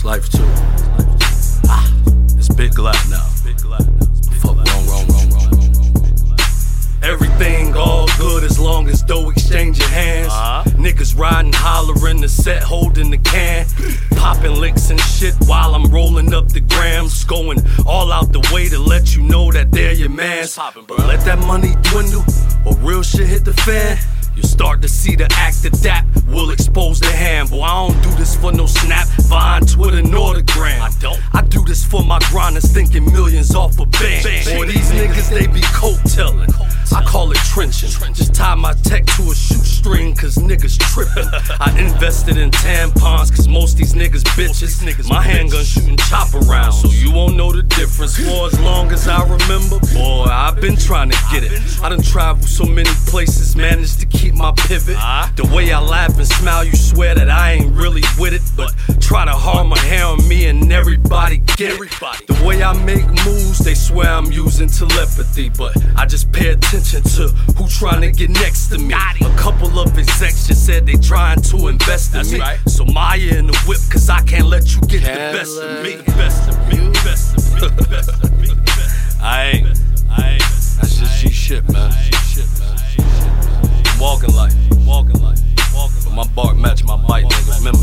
It's life too. Ah, it's big glad now. Fuck wrong, wrong, wrong, wrong. Everything all good as long as dough exchanging hands. Niggas riding, hollering, the set holding the can. Popping licks and shit while I'm rolling up the grams. Going all out the way to let you know that they're your mans. But let that money dwindle or real shit hit the fan. You start to see the act adapt. We'll expose the hand. Boy, I don't for no snap, Vine, Twitter, nor the gram. I don't. I do this for my grinders, thinking millions off a band. Boy, these niggas, they be trenching. Just tie my tech to a shoestring, cause niggas tripping. I invested in tampons, cause most these niggas bitches. My handgun shooting chopper rounds, so you won't know the difference. For as long as I remember, boy, I've been trying to get it. I done traveled so many places, managed to keep my pivot. The way I laugh and smile, you swear that I ain't really with it. But try to harm or harm me and everybody get it. The way I make moves, they swear I'm using telepathy, but I just pay attention to who trying to get next to me. A couple of execs just said they trying to invest in me. So Maya in the whip, cause I can't let you get the best of me. Best of me, best best of me. I ain't. I ain't. That's just G shit, man. G shit, man. Walking life, walking life, walking. But my bark match my bite, nigga. Remember.